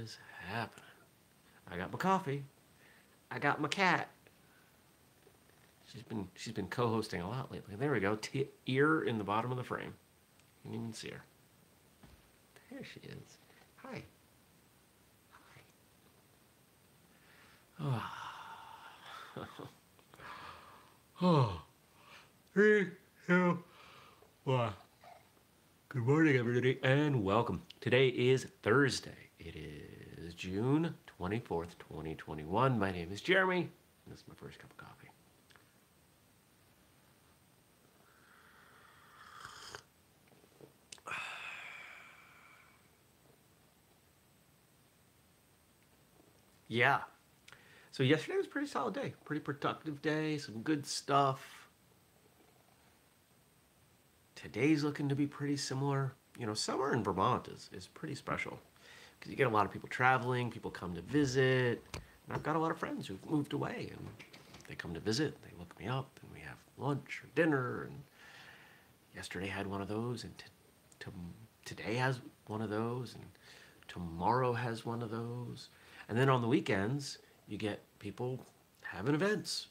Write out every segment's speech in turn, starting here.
is happening? I got my coffee. I got my cat. She's been she's been co-hosting a lot lately. There we go. T- ear in the bottom of the frame. You can even see her. There she is. Hi. Hi. Oh. oh. Three, two, one. Good morning, everybody, and welcome. Today is Thursday. It is June 24th, 2021. My name is Jeremy, this is my first cup of coffee. Yeah. So yesterday was a pretty solid day, pretty productive day, some good stuff. Today's looking to be pretty similar. You know, summer in Vermont is, is pretty special because you get a lot of people traveling, people come to visit. And I've got a lot of friends who've moved away and they come to visit, they look me up, and we have lunch or dinner. And yesterday had one of those, and today has one of those, and tomorrow has one of those. And then on the weekends, you get people having events,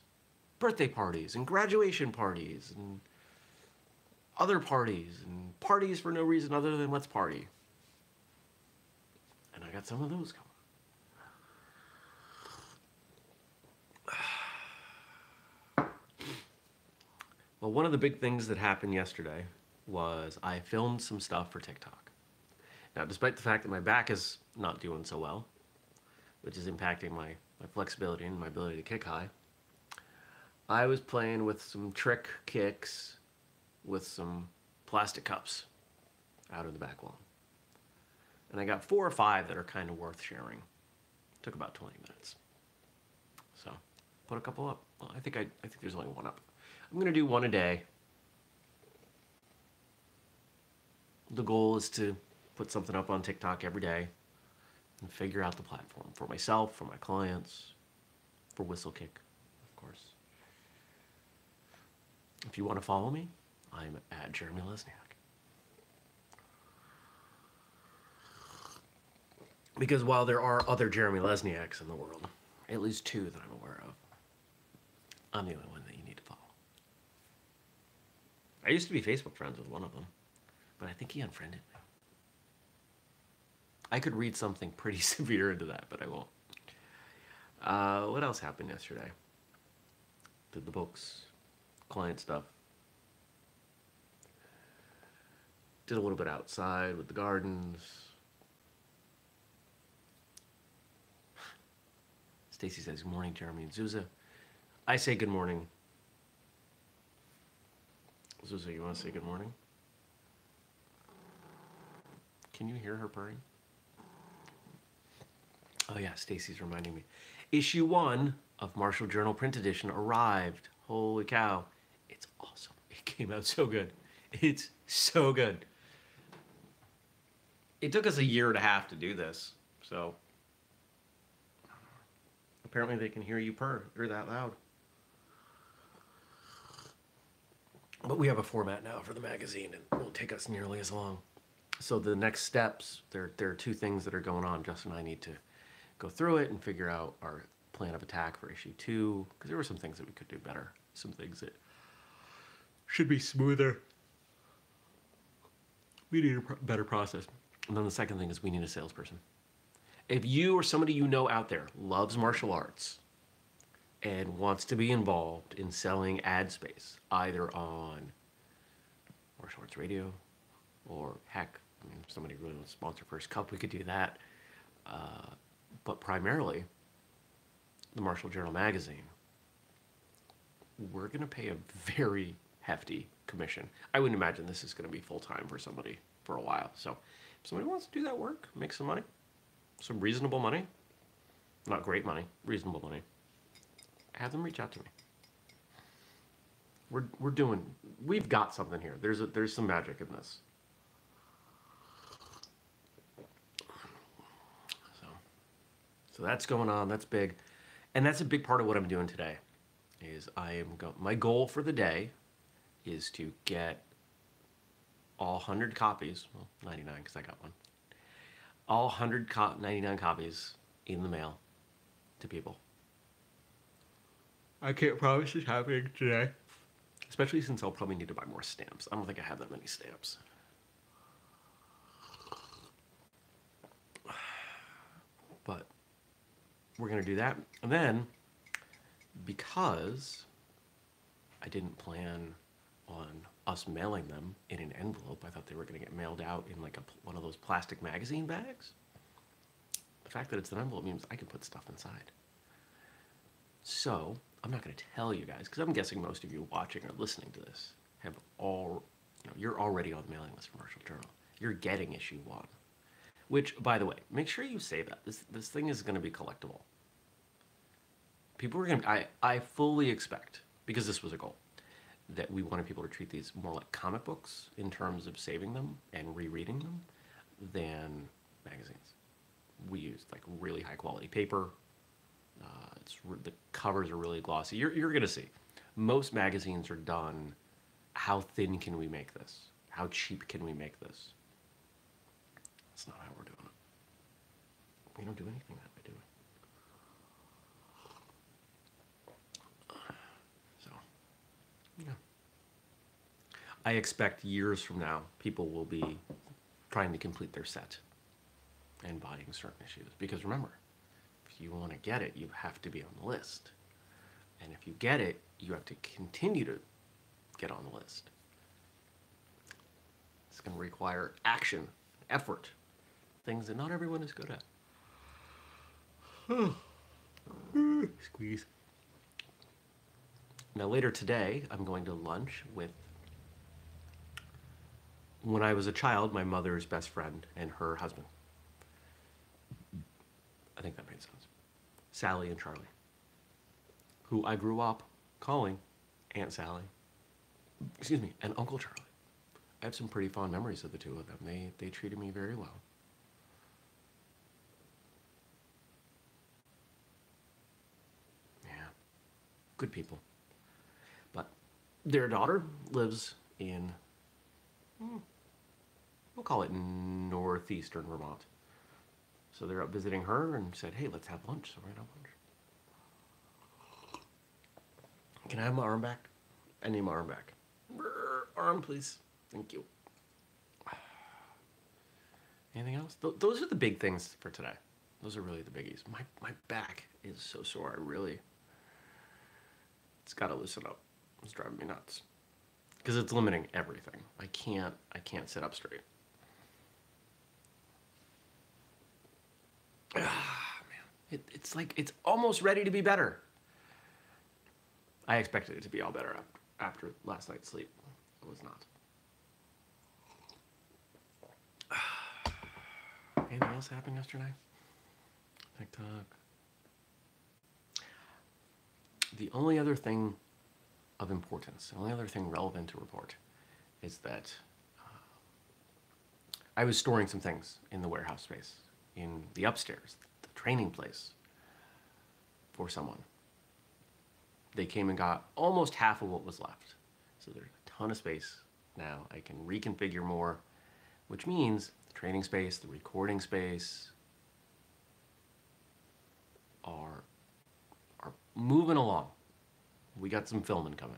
birthday parties, and graduation parties, and other parties, and parties for no reason other than let's party. I got some of those coming. Well, one of the big things that happened yesterday was I filmed some stuff for TikTok. Now, despite the fact that my back is not doing so well, which is impacting my, my flexibility and my ability to kick high, I was playing with some trick kicks with some plastic cups out of the back lawn. And I got four or five that are kind of worth sharing. Took about 20 minutes. So, put a couple up. Well, I think I, I think there's only one up. I'm gonna do one a day. The goal is to put something up on TikTok every day and figure out the platform for myself, for my clients, for Whistlekick, of course. If you want to follow me, I'm at Jeremy Lesniak. Because while there are other Jeremy Lesniaks in the world, at least two that I'm aware of, I'm the only one that you need to follow. I used to be Facebook friends with one of them, but I think he unfriended me. I could read something pretty severe into that, but I won't. Uh, what else happened yesterday? Did the books, client stuff. Did a little bit outside with the gardens. Stacy says, Good morning, Jeremy and Zuza. I say good morning. Zuza, you want to say good morning? Can you hear her purring? Oh yeah, Stacy's reminding me. Issue one of Martial Journal print edition arrived. Holy cow. It's awesome. It came out so good. It's so good. It took us a year and a half to do this, so apparently they can hear you purr. You're that loud. But we have a format now for the magazine and it won't take us nearly as long. So the next steps, there, there are two things that are going on. Justin and I need to go through it and figure out our plan of attack for issue two, because there were some things that we could do better, some things that should be smoother. We need a better process. And then the second thing is we need a salesperson. If you or somebody you know out there loves martial arts and wants to be involved in selling ad space, either on martial arts radio or heck, somebody really wants to sponsor First Cup, we could do that. Uh, but primarily the Martial Journal magazine, we're going to pay a very hefty commission. I wouldn't imagine this is going to be full time for somebody for a while. So if somebody wants to do that work, make some money, some reasonable money, not great money, reasonable money, have them reach out to me. We're, we're doing, we've got something here. There's, a, there's some magic in this. So, so that's going on. That's big, and that's a big part of what I'm doing today. Is I am go- my goal for the day is to get all 100 copies, well, 99 because I got one, all 199 copies in the mail to people. I can't promise it's happening today. Especially since I'll probably need to buy more stamps. I don't think I have that many stamps. But we're going to do that. And then, because I didn't plan on us mailing them in an envelope, I thought they were going to get mailed out in like a, one of those plastic magazine bags. The fact that it's an envelope means I can put stuff inside. So, I'm not going to tell you guys, because I'm guessing most of you watching or listening to this have all, you know, you're already on the mailing list for Martial Journal. You're getting issue one. Which, by the way, make sure you say that. This, this thing is going to be collectible. People are going to, I, I fully expect, because this was a goal, that we wanted people to treat these more like comic books in terms of saving them and rereading them than magazines. We used like really high quality paper. Uh, it's the covers are really glossy. You're, you're going to see. Most magazines are done. How thin can we make this? How cheap can we make this? That's not how we're doing it. We don't do anything that way, do we? So, yeah. I expect years from now, people will be trying to complete their set and buying certain issues. Because remember, if you want to get it, you have to be on the list. And if you get it, you have to continue to get on the list. It's going to require action, effort, things that not everyone is good at. Squeeze. Now, later today, I'm going to lunch with, when I was a child, my mother's best friend and her husband. I think that made sense. Sally and Charlie, who I grew up calling Aunt Sally, excuse me, and Uncle Charlie. I have some pretty fond memories of the two of them. They, they treated me very well. Yeah, good people. But their daughter lives in, hmm, we'll call it northeastern Vermont. So they're up visiting her and said, hey, let's have lunch. So we're have lunch. Can I have my arm back? I need my arm back. Arm, please. Thank you. Anything else? Th those are the big things for today. Those are really the biggies. My, my back is so sore. I really, it's got to loosen up. It's driving me nuts because it's limiting everything. I can't, I can't sit up straight. Ah, man. It, it's like, it's almost ready to be better. I expected it to be all better after last night's sleep. It was not. Anything else happened yesterday? TikTok. The only other thing of importance, the only other thing relevant to report is that uh, I was storing some things in the warehouse space in the upstairs, the training place, for someone. They came and got almost half of what was left. So there's a ton of space now. I can reconfigure more, which means the training space, the recording space are, are moving along. We got some filming coming.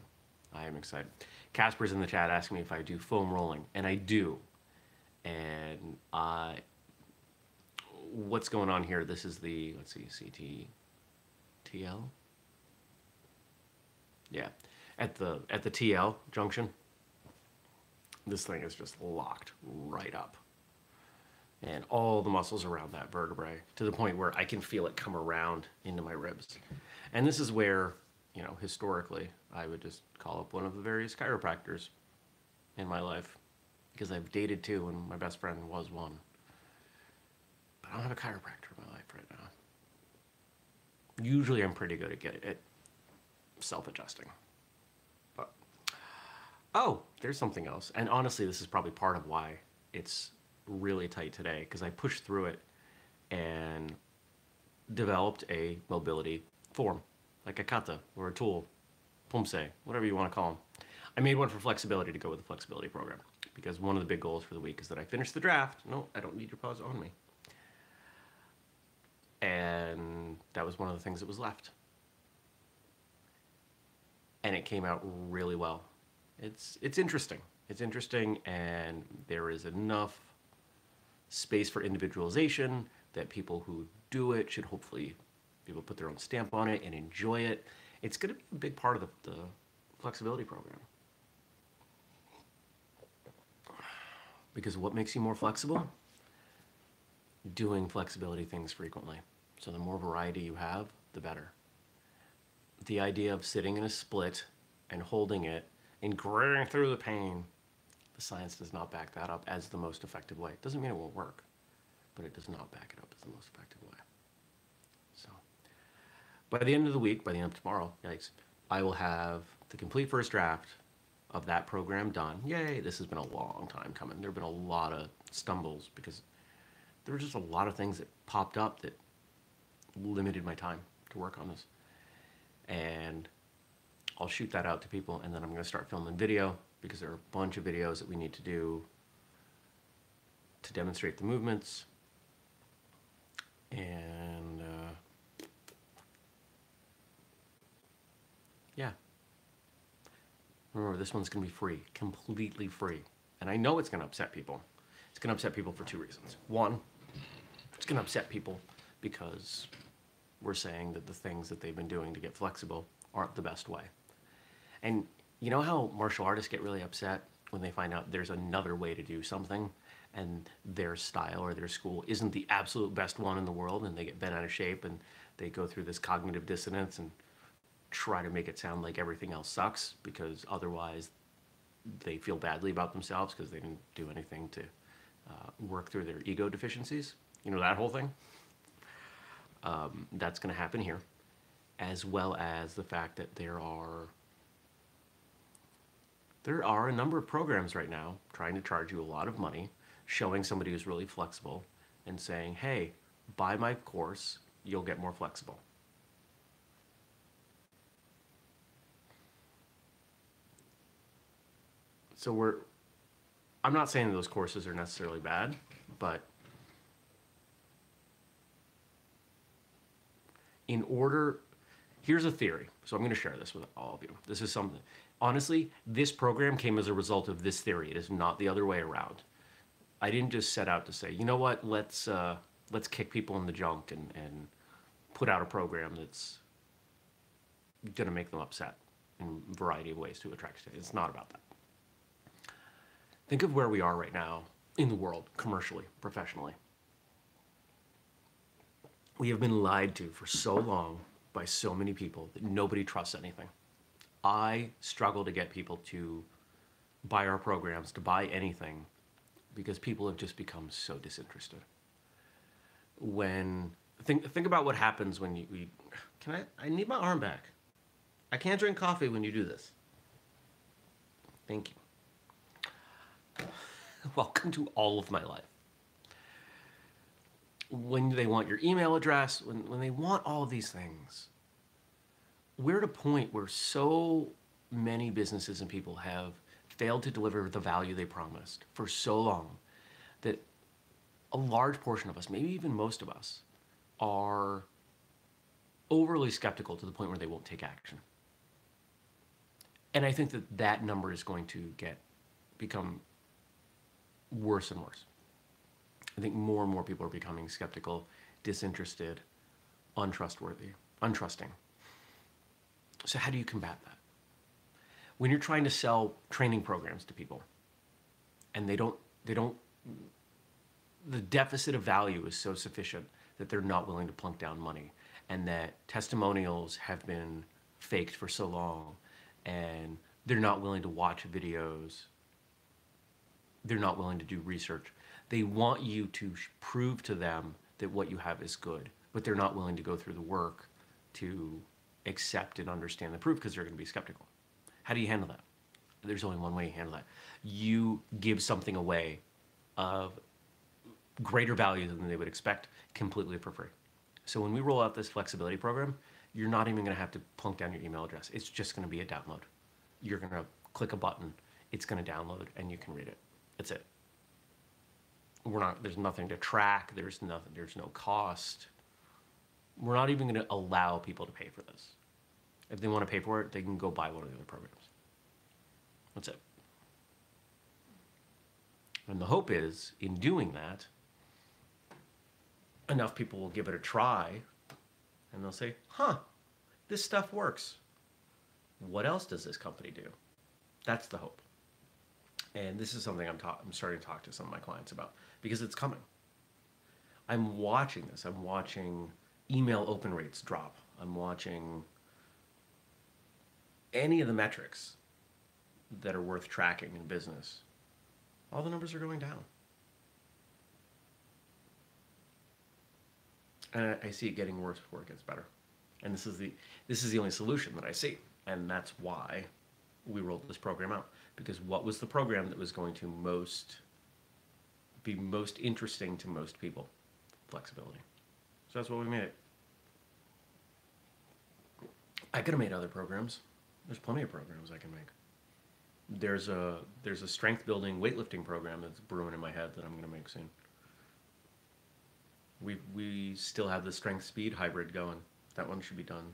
I am excited. Casper's in the chat asking me if I do foam rolling, and I do. And I what's going on here? This is the, let's see, CT, TL? Yeah, at the, at the TL junction, this thing is just locked right up. And all the muscles around that vertebrae to the point where I can feel it come around into my ribs. And this is where, you know, historically, I would just call up one of the various chiropractors in my life because I've dated two and my best friend was one. But I don't have a chiropractor in my life right now. Usually I'm pretty good at getting it self-adjusting. But oh, there's something else. And honestly, this is probably part of why it's really tight today because I pushed through it and developed a mobility form, like a kata or a tool, poomsae, whatever you want to call them. I made one for flexibility to go with the flexibility program because one of the big goals for the week is that I finish the draft. No, I don't need your paws on me. And that was one of the things that was left. And it came out really well. It's it's interesting. It's interesting and there is enough space for individualization that people who do it should hopefully to put their own stamp on it and enjoy it. It's going to be a big part of the, the flexibility program. Because what makes you more flexible? Doing flexibility things frequently. So the more variety you have, the better. The idea of sitting in a split and holding it and grinding through the pain, the science does not back that up as the most effective way. It doesn't mean it won't work, but it does not back it up as the most effective way. By the end of the week, by the end of tomorrow, yikes, I will have the complete first draft of that program done. Yay, this has been a long time coming. There have been a lot of stumbles because there were just a lot of things that popped up that limited my time to work on this. And I'll shoot that out to people and then I'm going to start filming video because there are a bunch of videos that we need to do to demonstrate the movements. And uh, yeah. Remember, this one's going to be free, completely free. And I know it's going to upset people. It's going to upset people for two reasons. One, it's going to upset people because we're saying that the things that they've been doing to get flexible aren't the best way. And you know how martial artists get really upset when they find out there's another way to do something and their style or their school isn't the absolute best one in the world and they get bent out of shape and they go through this cognitive dissonance and try to make it sound like everything else sucks because otherwise they feel badly about themselves because they didn't do anything to uh, work through their ego deficiencies. You know, that whole thing? Um, that's going to happen here, as well as the fact that there are there are a number of programs right now trying to charge you a lot of money, showing somebody who's really flexible and saying, hey, buy my course, you'll get more flexible. So we're, I'm not saying those courses are necessarily bad, but in order, here's a theory. So I'm going to share this with all of you. This is something, honestly, this program came as a result of this theory. It is not the other way around. I didn't just set out to say, you know what, let's, uh, let's kick people in the junk and, and put out a program that's going to make them upset in a variety of ways to attract students. It's not about that. Think of where we are right now in the world, commercially, professionally. We have been lied to for so long by so many people that nobody trusts anything. I struggle to get people to buy our programs, to buy anything, because people have just become so disinterested. When think think about what happens when you, we can I I need my arm back. I can't drink coffee when you do this. Thank you. Welcome to all of my life. When they want your email address, when, when they want all of these things, we're at a point where so many businesses and people have failed to deliver the value they promised for so long that a large portion of us, maybe even most of us, are overly skeptical to the point where they won't take action. And I think that that number is going to get become worse and worse. I think more and more people are becoming skeptical, disinterested, untrustworthy, untrusting. So how do you combat that? When you're trying to sell training programs to people and they don't they don't the deficit of value is so sufficient that they're not willing to plunk down money and that testimonials have been faked for so long and they're not willing to watch videos they're not willing to do research. They want you to prove to them that what you have is good, but they're not willing to go through the work to accept and understand the proof because they're going to be skeptical. How do you handle that? There's only one way to handle that. You give something away of greater value than they would expect completely for free. So when we roll out this flexibility program, you're not even going to have to plunk down your email address. It's just going to be a download. You're going to click a button, it's going to download, and you can read it. That's it. We're not, there's nothing to track, there's nothing, there's no cost. We're not even going to allow people to pay for this. If they want to pay for it, they can go buy one of the other programs. That's it. And the hope is, in doing that, enough people will give it a try and they'll say, huh, this stuff works. What else does this company do? That's the hope. And this is something I'm, ta- I'm starting to talk to some of my clients about because it's coming. I'm watching this. I'm watching email open rates drop. I'm watching any of the metrics that are worth tracking in business. All the numbers are going down. And I see it getting worse before it gets better. And this is the this is the only solution that I see. And that's why we rolled this program out. Because what was the program that was going to most be most interesting to most people? Flexibility. So that's what we made it. I could have made other programs. There's plenty of programs I can make. There's a there's a strength building weightlifting program that's brewing in my head that I'm going to make soon. We we still have the strength speed hybrid going. That one should be done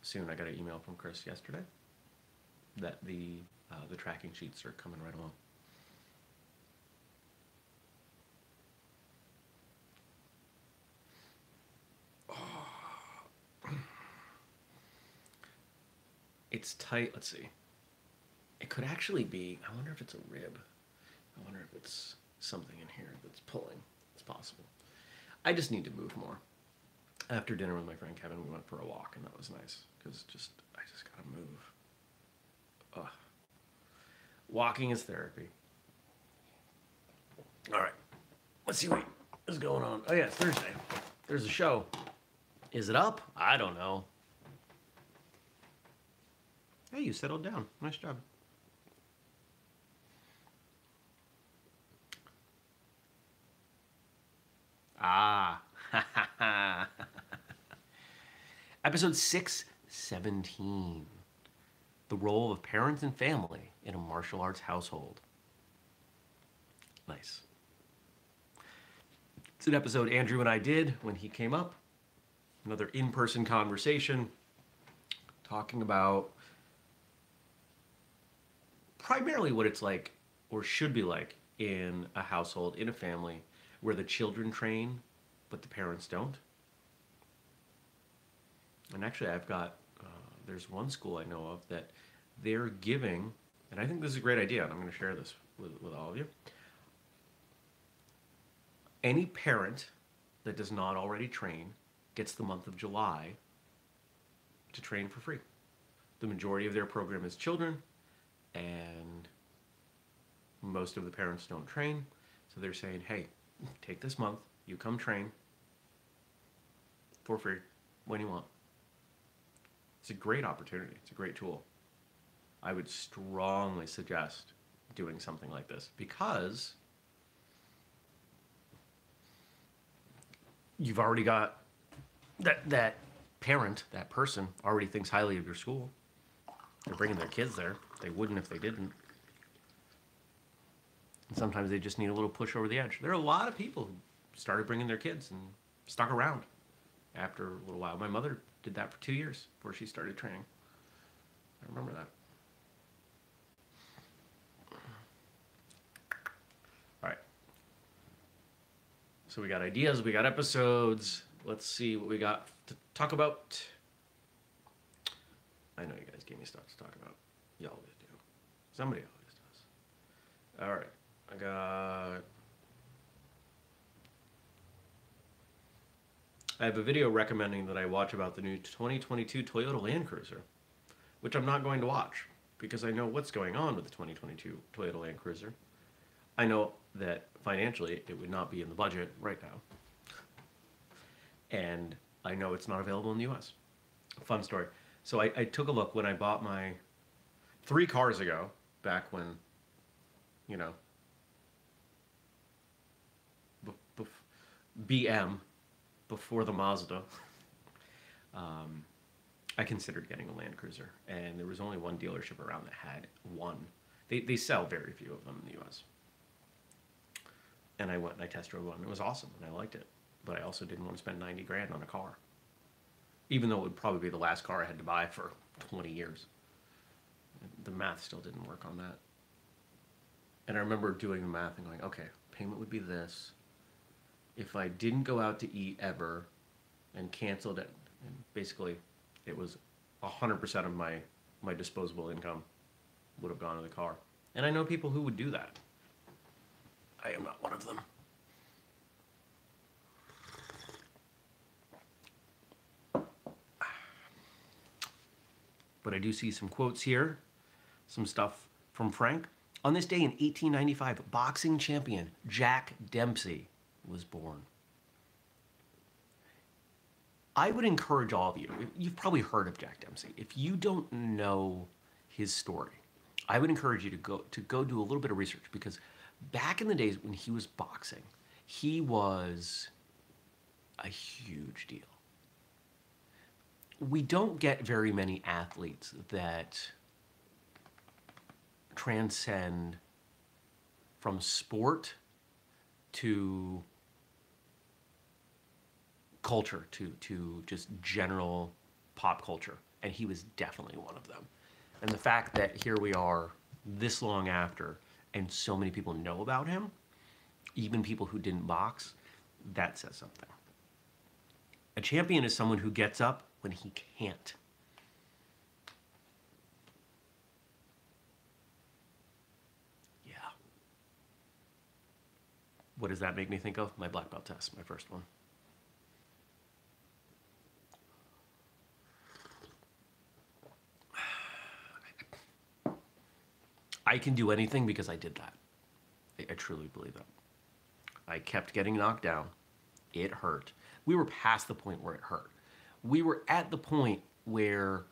soon. I got an email from Chris yesterday that the uh, the tracking sheets are coming right along. It's tight. Let's see. It could actually be. I wonder if it's a rib. I wonder if it's something in here that's pulling. It's possible. I just need to move more. After dinner with my friend Kevin, we went for a walk, and that was nice because just I just gotta move. Ugh. Walking is therapy. All right, let's see what is going on. Oh yeah, it's Thursday. There's a show. Is it up? I don't know. Hey, you settled down. Nice job. Ah. Episode 617 The role of parents and family in a martial arts household. Nice. It's an episode Andrew and I did when he came up. Another in person conversation talking about primarily what it's like or should be like in a household, in a family where the children train but the parents don't. And actually, I've got, there's one school I know of that they're giving, and I think this is a great idea, and I'm going to share this with, with all of you. Any parent that does not already train gets the month of July to train for free. The majority of their program is children, and most of the parents don't train. So they're saying, hey, take this month, you come train for free when you want. It's a great opportunity. It's a great tool. I would strongly suggest doing something like this because you've already got that that parent, that person already thinks highly of your school. They're bringing their kids there. They wouldn't if they didn't. And sometimes they just need a little push over the edge. There are a lot of people who started bringing their kids and stuck around after a little while. My mother did that for two years before she started training. I remember that. All right. So we got ideas, we got episodes. Let's see what we got to talk about. I know you guys gave me stuff to talk about. Y'all always do. Somebody always does. All right. I got. I have a video recommending that I watch about the new 2022 Toyota Land Cruiser, which I'm not going to watch because I know what's going on with the 2022 Toyota Land Cruiser. I know that financially it would not be in the budget right now. And I know it's not available in the US. Fun story. So I, I took a look when I bought my three cars ago, back when, you know, BM before the Mazda, um, I considered getting a Land Cruiser, and there was only one dealership around that had one. They, they sell very few of them in the U.S. And I went and I test drove one. It was awesome, and I liked it. But I also didn't want to spend ninety grand on a car. even though it would probably be the last car I had to buy for 20 years. The math still didn't work on that. And I remember doing the math and going, okay, payment would be this. If I didn't go out to eat ever and canceled it, and basically it was 100% of my, my disposable income would have gone to the car. And I know people who would do that. I am not one of them. But I do see some quotes here, some stuff from Frank. On this day in 1895, boxing champion Jack Dempsey was born. I would encourage all of you, you've probably heard of Jack Dempsey. If you don't know his story, I would encourage you to go to go do a little bit of research because back in the days when he was boxing, he was a huge deal. We don't get very many athletes that transcend from sport to culture to to just general pop culture. And he was definitely one of them. And the fact that here we are this long after and so many people know about him even people who didn't box that says something. A champion is someone who gets up when he can't. Yeah. What does that make me think of? My black belt test my first one I can do anything because I did that. I, I truly believe that. I kept getting knocked down. It hurt. We were past the point where it hurt. We were at the point where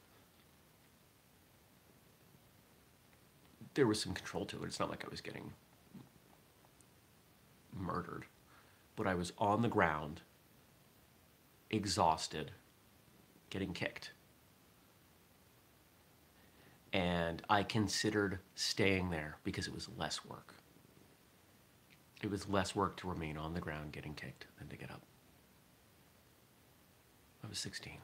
there was some control to it. It's not like I was getting murdered, but I was on the ground, exhausted, getting kicked and I considered staying there because it was less work. It was less work to remain on the ground getting kicked than to get up. I was 16.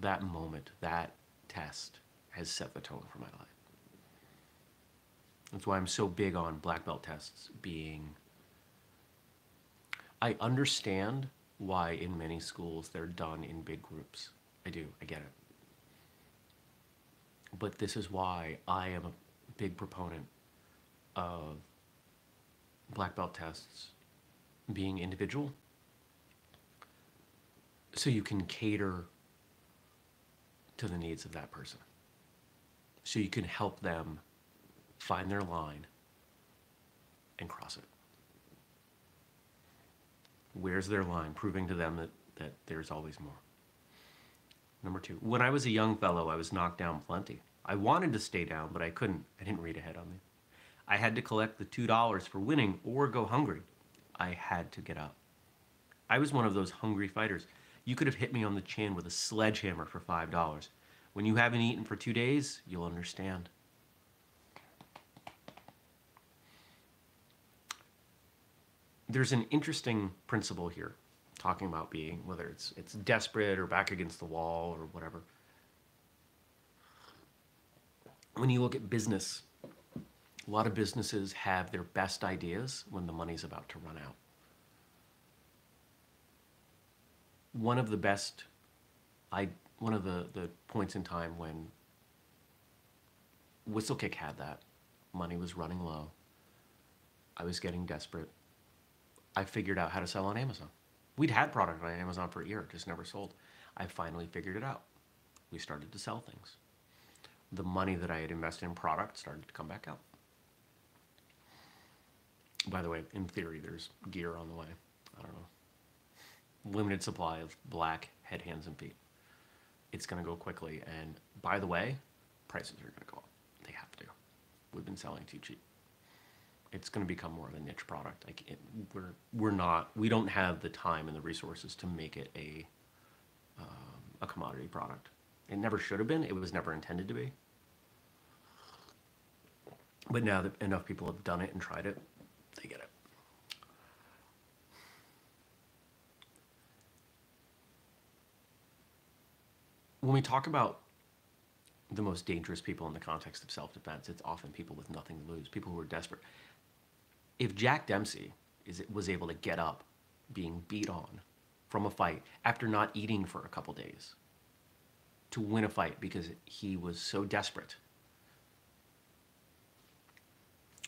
That moment, that test has set the tone for my life. That's why I'm so big on black belt tests being. I understand why in many schools they're done in big groups. I do. I get it. But this is why I am a big proponent of black belt tests being individual so you can cater to the needs of that person. So you can help them find their line and cross it. Where's their line? Proving to them that, that there's always more. Number two, when I was a young fellow, I was knocked down plenty. I wanted to stay down, but I couldn't. I didn't read ahead on me. I had to collect the $2 for winning or go hungry. I had to get up. I was one of those hungry fighters. You could have hit me on the chin with a sledgehammer for $5. When you haven't eaten for two days, you'll understand. There's an interesting principle here talking about being, whether it's it's desperate or back against the wall or whatever. When you look at business, a lot of businesses have their best ideas when the money's about to run out. One of the best, I one of the, the points in time when Whistlekick had that, money was running low. I was getting desperate. I figured out how to sell on Amazon. We'd had product on Amazon for a year, just never sold. I finally figured it out. We started to sell things. The money that I had invested in product started to come back out. By the way, in theory, there's gear on the way. I don't know. Limited supply of black head, hands, and feet. It's going to go quickly. And by the way, prices are going to go up. They have to. We've been selling too cheap it's going to become more of a niche product. Like it, we're we're not we don't have the time and the resources to make it a um, a commodity product. It never should have been. It was never intended to be. But now that enough people have done it and tried it, they get it. When we talk about the most dangerous people in the context of self defense, it's often people with nothing to lose, people who are desperate. If Jack Dempsey is, was able to get up being beat on from a fight after not eating for a couple days to win a fight because he was so desperate,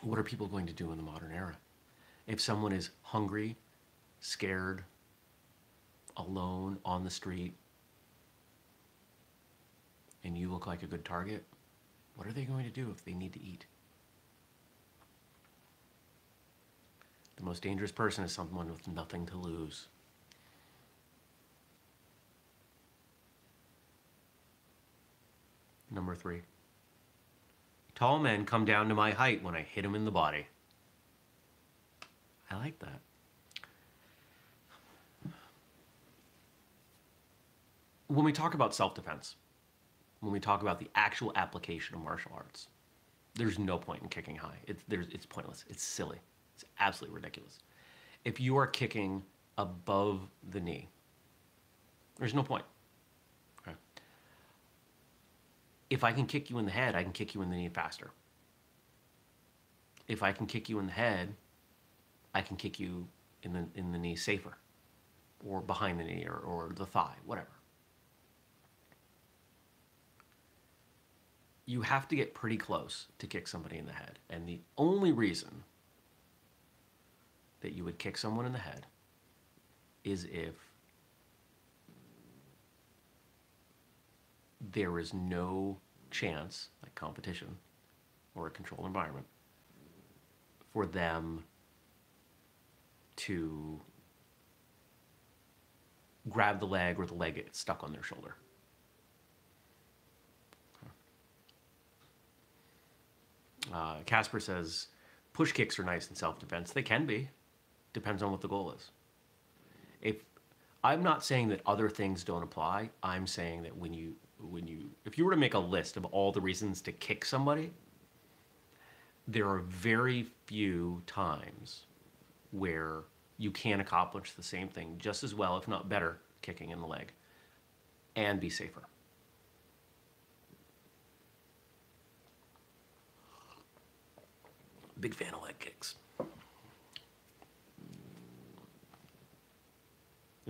what are people going to do in the modern era? If someone is hungry, scared, alone on the street, and you look like a good target, what are they going to do if they need to eat? The most dangerous person is someone with nothing to lose. Number three. Tall men come down to my height when I hit them in the body. I like that. When we talk about self-defense, when we talk about the actual application of martial arts, there's no point in kicking high. It's, there's, it's pointless. It's silly. It's absolutely ridiculous. If you are kicking above the knee, there's no point. Okay. If I can kick you in the head, I can kick you in the knee faster. If I can kick you in the head, I can kick you in the, in the knee safer or behind the knee or, or the thigh, whatever. You have to get pretty close to kick somebody in the head. And the only reason that you would kick someone in the head is if there is no chance, like competition or a controlled environment, for them to grab the leg or the leg gets stuck on their shoulder. Uh, Casper says, push kicks are nice in self-defense. They can be. Depends on what the goal is. If I'm not saying that other things don't apply, I'm saying that when you when you if you were to make a list of all the reasons to kick somebody, there are very few times where you can accomplish the same thing just as well, if not better, kicking in the leg and be safer. Big fan of leg kicks.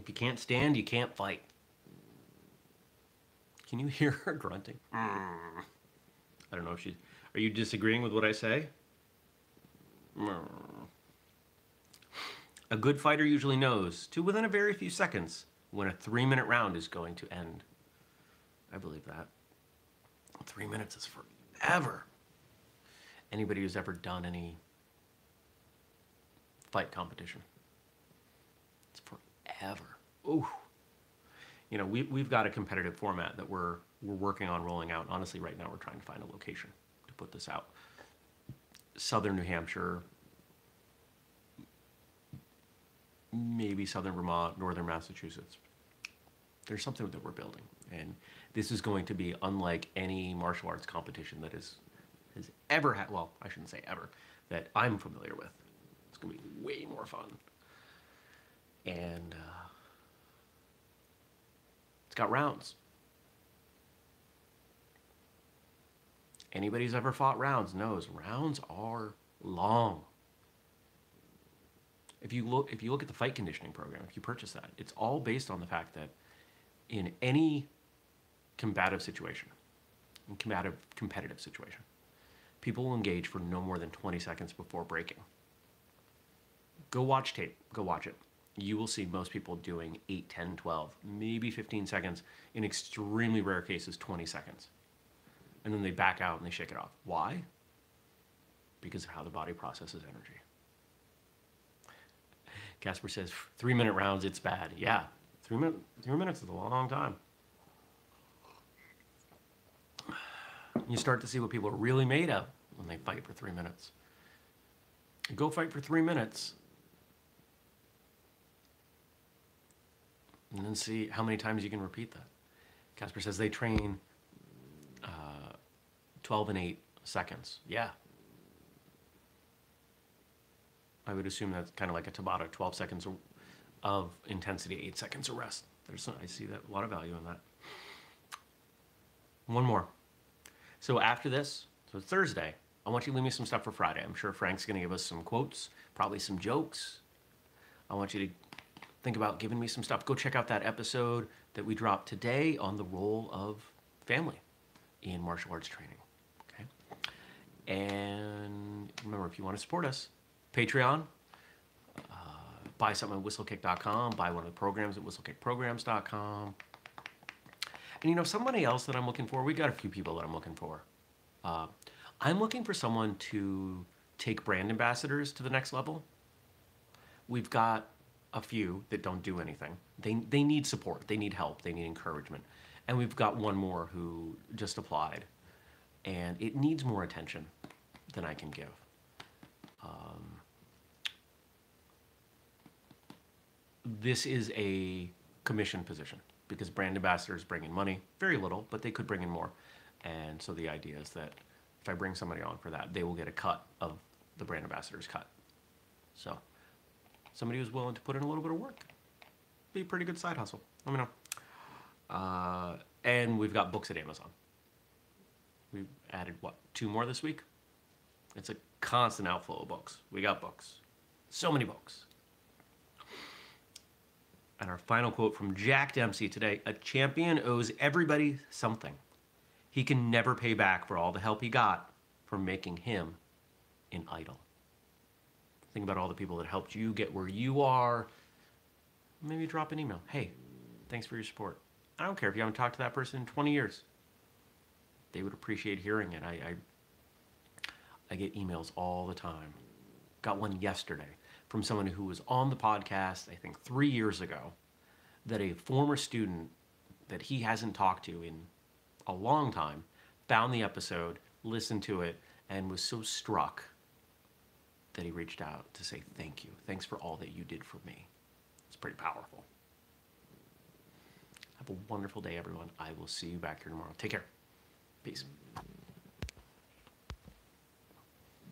If you can't stand, you can't fight. Can you hear her grunting? Mm. I don't know if she's. Are you disagreeing with what I say? Mm. A good fighter usually knows, to within a very few seconds, when a three minute round is going to end. I believe that. Three minutes is forever. Anybody who's ever done any fight competition, it's forever. Ooh. You know, we, we've got a competitive format that we're, we're working on rolling out. Honestly, right now we're trying to find a location to put this out. Southern New Hampshire, maybe southern Vermont, northern Massachusetts. There's something that we're building, and this is going to be unlike any martial arts competition that is, has ever had, well, I shouldn't say ever, that I'm familiar with. It's going to be way more fun. And uh, it's got rounds. Anybody who's ever fought rounds knows rounds are long if you look if you look at the fight conditioning program, if you purchase that, it's all based on the fact that in any combative situation, in combative competitive situation, people will engage for no more than 20 seconds before breaking. Go watch tape, go watch it. You will see most people doing 8, 10, 12, maybe 15 seconds, in extremely rare cases 20 seconds. And then they back out and they shake it off. Why? Because of how the body processes energy. Casper says, three minute rounds, it's bad. Yeah, three, min- three minutes is a long time. You start to see what people are really made of when they fight for three minutes. Go fight for three minutes. And then see how many times you can repeat that. Casper says they train uh, 12 and 8 seconds. Yeah, I would assume that's kind of like a Tabata, 12 seconds of intensity, 8 seconds of rest. There's some, I see that a lot of value in that. one more. So after this, so Thursday, I want you to leave me some stuff for Friday. I'm sure Frank's going to give us some quotes, probably some jokes. I want you to think about giving me some stuff. Go check out that episode that we dropped today on the role of family in martial arts training. Okay. And remember, if you want to support us, Patreon, uh, buy something at whistlekick.com, buy one of the programs at whistlekickprograms.com. And you know, somebody else that I'm looking for, we got a few people that I'm looking for. Uh, I'm looking for someone to take brand ambassadors to the next level. We've got a few that don't do anything. They, they need support, they need help, they need encouragement. And we've got one more who just applied. And it needs more attention than I can give. Um, this is a commission position because brand ambassadors bring in money, very little, but they could bring in more. And so the idea is that if I bring somebody on for that, they will get a cut of the brand ambassador's cut. So somebody who's willing to put in a little bit of work, be a pretty good side hustle. Let me know. Uh, and we've got books at Amazon. We've added what two more this week? It's a constant outflow of books. We got books, so many books. And our final quote from Jack Dempsey today A champion owes everybody something. He can never pay back for all the help he got from making him an idol. Think about all the people that helped you get where you are. Maybe drop an email. Hey, thanks for your support. I don't care if you haven't talked to that person in 20 years. They would appreciate hearing it. I, I, I get emails all the time. Got one yesterday from someone who was on the podcast, I think three years ago, that a former student that he hasn't talked to in a long time found the episode, listened to it, and was so struck that he reached out to say thank you. Thanks for all that you did for me. It's pretty powerful. Have a wonderful day, everyone. I will see you back here tomorrow. Take care. Peace.